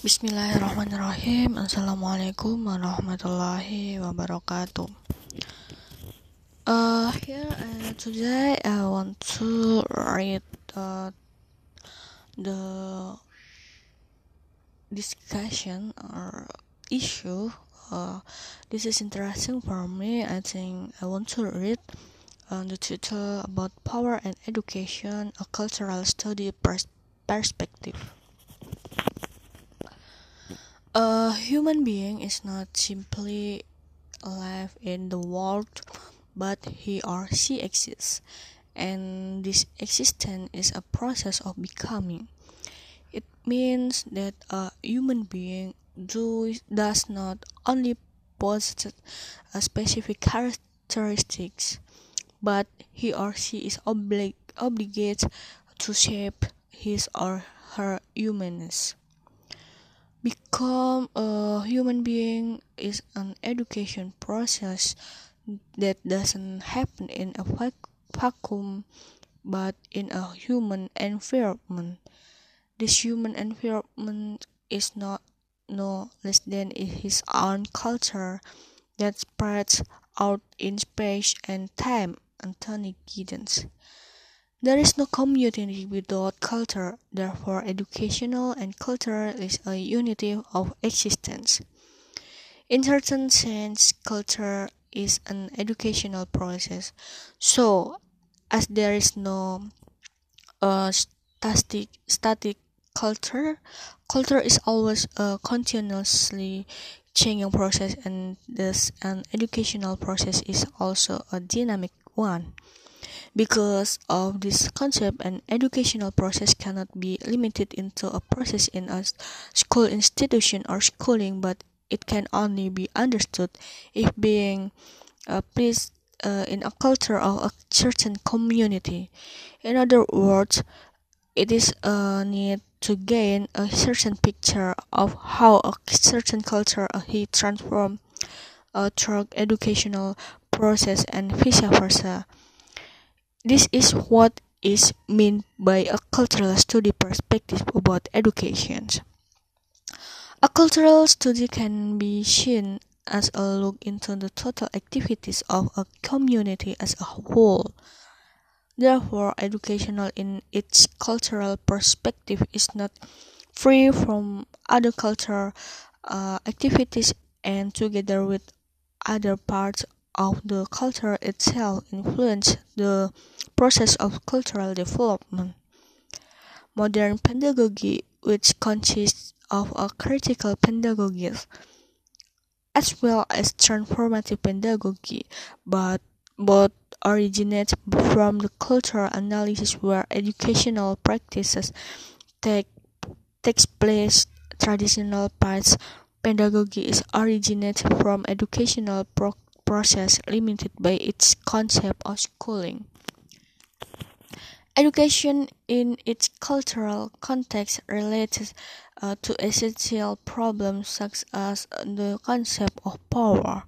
Bismillahirrahmanirrahim. Assalamualaikum warahmatullahi wabarakatuh. Uh, here uh, today I want to read uh, the discussion or issue. Uh, this is interesting for me. I think I want to read uh, the title about power and education, a cultural study pers- perspective. A human being is not simply alive in the world, but he or she exists, and this existence is a process of becoming. It means that a human being do, does not only possess a specific characteristics, but he or she is oblig- obligated to shape his or her humanness. Become a human being is an education process that doesn't happen in a vacuum but in a human environment. This human environment is not no less than his own culture that spreads out in space and time. Anthony Giddens. There is no community without culture, therefore educational and cultural is a unity of existence. In certain sense, culture is an educational process. So, as there is no uh, static, static culture, culture is always a continuously changing process and thus an educational process is also a dynamic one. Because of this concept, an educational process cannot be limited into a process in a school institution or schooling, but it can only be understood if being uh, placed uh, in a culture of a certain community. In other words, it is a need to gain a certain picture of how a certain culture uh, he transformed uh, through educational process and vice versa. This is what is meant by a cultural study perspective about education. A cultural study can be seen as a look into the total activities of a community as a whole. Therefore, educational in its cultural perspective is not free from other cultural uh, activities and together with other parts of the culture itself influence the process of cultural development. Modern pedagogy, which consists of a critical pedagogy as well as transformative pedagogy, but both originate from the cultural analysis where educational practices take takes place traditional parts pedagogy is originated from educational pro process limited by its concept of schooling. Education in its cultural context relates uh, to essential problems such as the concept of power.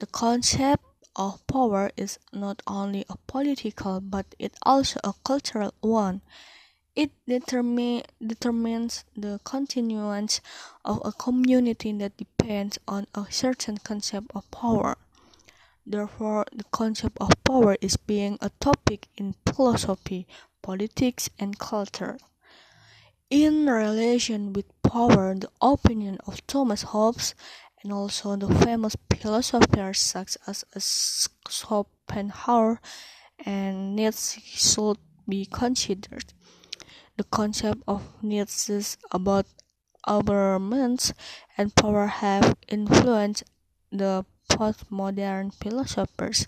The concept of power is not only a political but it also a cultural one. It determine, determines the continuance of a community that depends on a certain concept of power. Therefore, the concept of power is being a topic in philosophy, politics, and culture. In relation with power, the opinion of Thomas Hobbes and also the famous philosophers such as Schopenhauer and Nietzsche should be considered. The concept of Nietzsche about governments and power have influenced the postmodern philosophers.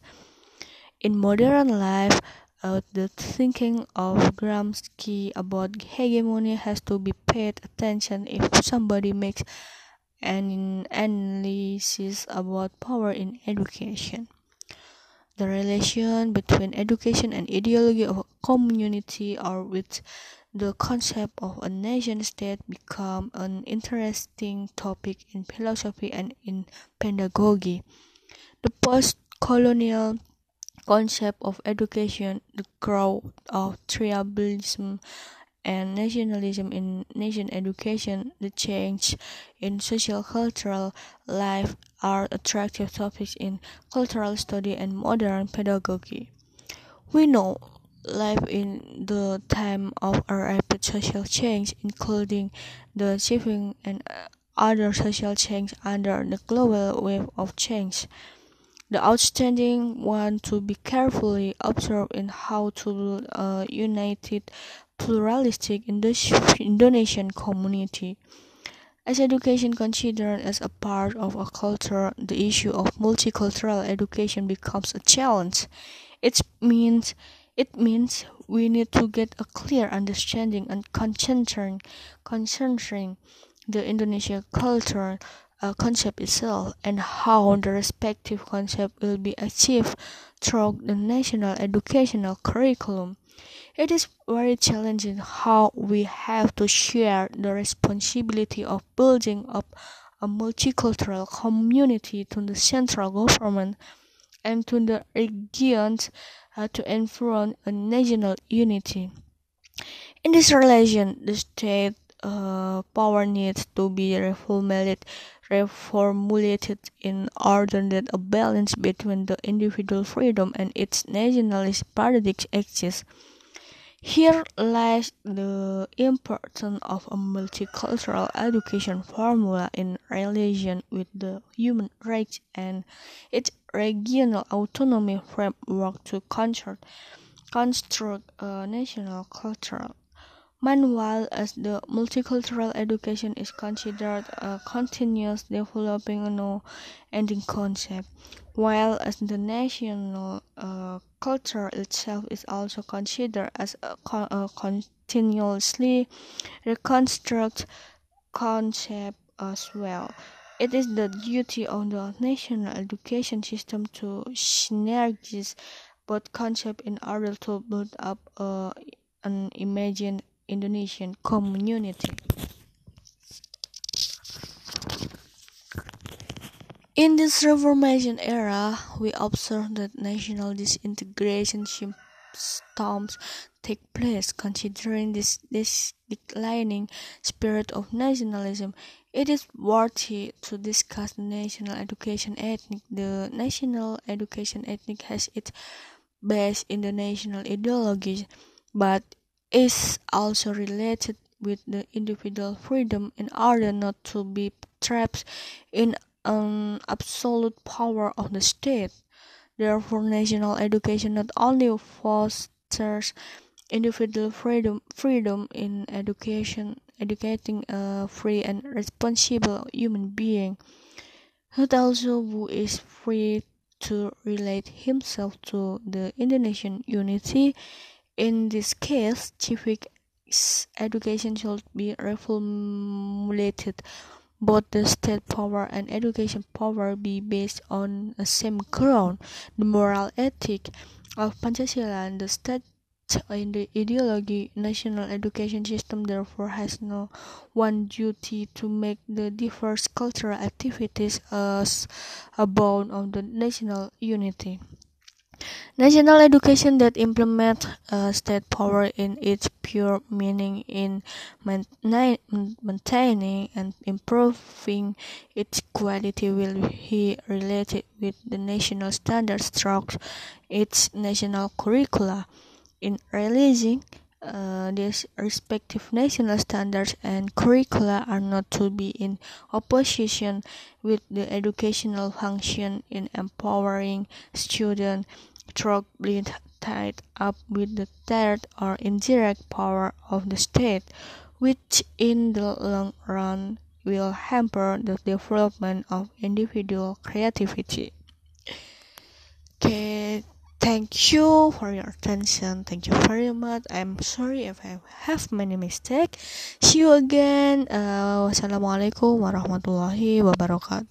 In modern life, uh, the thinking of Gramsci about hegemony has to be paid attention if somebody makes an analysis about power in education. The relation between education and ideology of a community or with the concept of a nation state become an interesting topic in philosophy and in pedagogy. The post-colonial concept of education, the growth of tribalism, and nationalism in nation education, the change in social cultural life are attractive topics in cultural study and modern pedagogy. We know life in the time of rapid social change, including the shifting and uh, other social change under the global wave of change. The outstanding one to be carefully observed in how to a united, pluralistic Indonesian community. As education considered as a part of a culture, the issue of multicultural education becomes a challenge. It means it means we need to get a clear understanding and concerning concerning the Indonesian culture uh, concept itself and how the respective concept will be achieved through the national educational curriculum. It is very challenging how we have to share the responsibility of building up a multicultural community to the central government and to the regions uh, to ensure a national unity. In this relation, the state uh, power needs to be reformulated, reformulated in order that a balance between the individual freedom and its nationalist paradigm exists. Here lies the importance of a multicultural education formula in relation with the human rights and its regional autonomy framework to construct, construct a national cultural Meanwhile, as the multicultural education is considered a continuous developing no ending concept, while as the national uh, culture itself is also considered as a, a continuously reconstruct concept as well. It is the duty of the national education system to synergize both concepts in order to build up uh, an imagined Indonesian community. In this Reformation era, we observe that national disintegration storms take place. Considering this, this declining spirit of nationalism, it is worthy to discuss the national education ethnic. The national education ethnic has its base in the national ideology, but is also related with the individual freedom in order not to be trapped in an absolute power of the state. Therefore, national education not only fosters individual freedom, freedom in education, educating a free and responsible human being, but also who is free to relate himself to the Indonesian unity in this case, civic education should be reformulated. Both the state power and education power be based on the same ground, the moral ethic of Pancasila and the state in the ideology national education system therefore has no one duty to make the diverse cultural activities as a bond of the national unity. National education that implements uh, state power in its pure meaning in maintaining and improving its quality will be related with the national standards throughout its national curricula. In releasing uh, these respective national standards and curricula are not to be in opposition with the educational function in empowering students being tied up with the direct or indirect power of the state, which in the long run will hamper the development of individual creativity. Okay, thank you for your attention. Thank you very much. I'm sorry if I have many mistakes. See you again. Uh, wassalamualaikum warahmatullahi wabarakatuh.